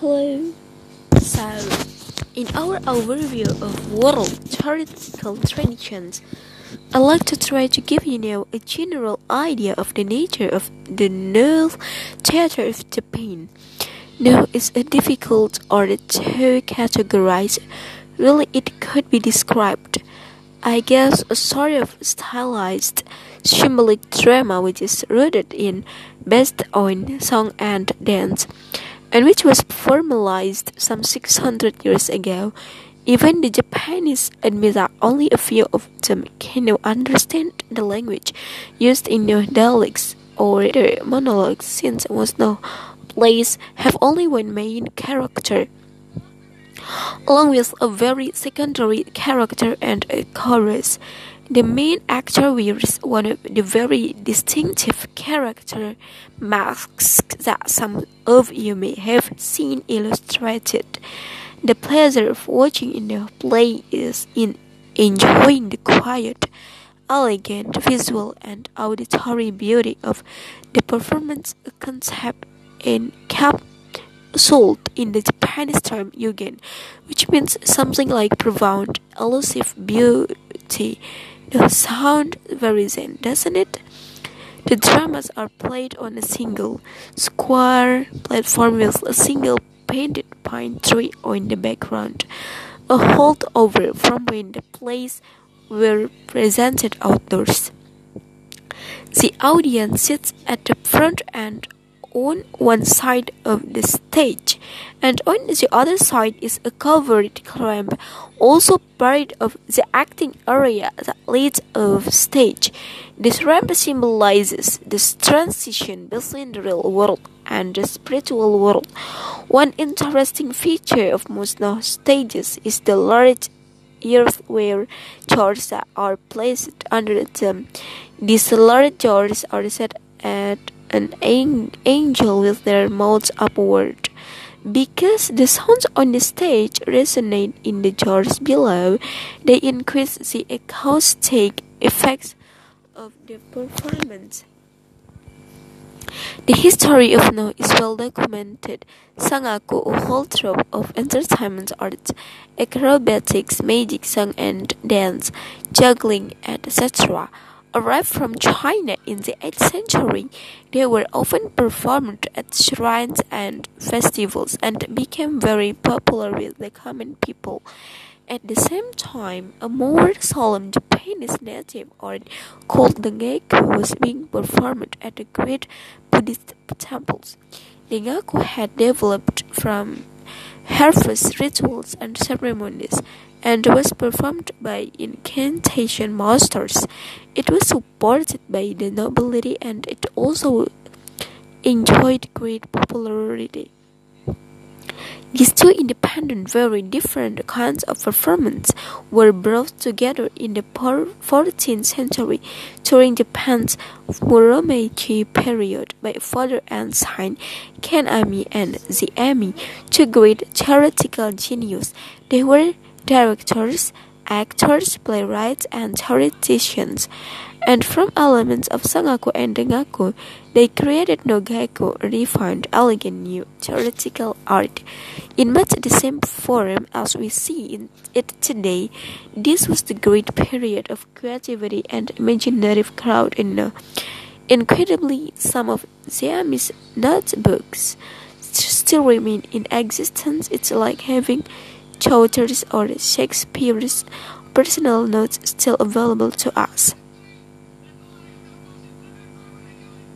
Hello. So, in our overview of world theoretical traditions, I'd like to try to give you now a general idea of the nature of the Noh theater of Japan. Now, it's a difficult or to categorize. Really, it could be described, I guess, a sort of stylized symbolic drama which is rooted in based on song and dance and which was formalized some 600 years ago. Even the Japanese admit that only a few of them can understand the language used in their dialects or their monologues, since most Noh plays have only one main character, along with a very secondary character and a chorus. The main actor wears one of the very distinctive character masks that some of you may have seen illustrated. The pleasure of watching in the play is in enjoying the quiet, elegant visual and auditory beauty of the performance concept encapsulated in the Japanese term yugen, which means something like profound, elusive beauty the sound very zen, doesn't it? The dramas are played on a single square platform with a single painted pine tree in the background. A holdover from when the plays were presented outdoors. The audience sits at the front and on one side of the stage, and on the other side is a covered ramp, also part of the acting area that leads off stage. This ramp symbolizes the transition between the real world and the spiritual world. One interesting feature of most stages is the large earthware jars that are placed under them. These large jars are set at an angel with their mouths upward. Because the sounds on the stage resonate in the jars below, they increase the acoustic effects of the performance. The history of Noh is well documented. Sangaku, a whole trope of entertainment arts, acrobatics, magic, song and dance, juggling, etc Arrived from China in the 8th century, they were often performed at shrines and festivals and became very popular with the common people. At the same time, a more solemn Japanese native art called Dengaku was being performed at the great Buddhist temples. Dengaku had developed from harvest rituals and ceremonies and was performed by incantation masters. It was supported by the nobility and it also enjoyed great popularity. These two independent, very different kinds of performance were brought together in the 14th century during Japan's Muromachi period by Father Ensign, Kanami, and Zeami, two great theoretical geniuses. They were directors, actors, playwrights, and theoreticians. And from elements of Sangaku and Dengaku, they created Nogaku, refined, elegant new theoretical art. In much the same form as we see it today, this was the great period of creativity and imaginative crowd in Noh. Incredibly, some of Zeami's notebooks still remain in existence. It's like having Chaucer's or Shakespeare's personal notes still available to us.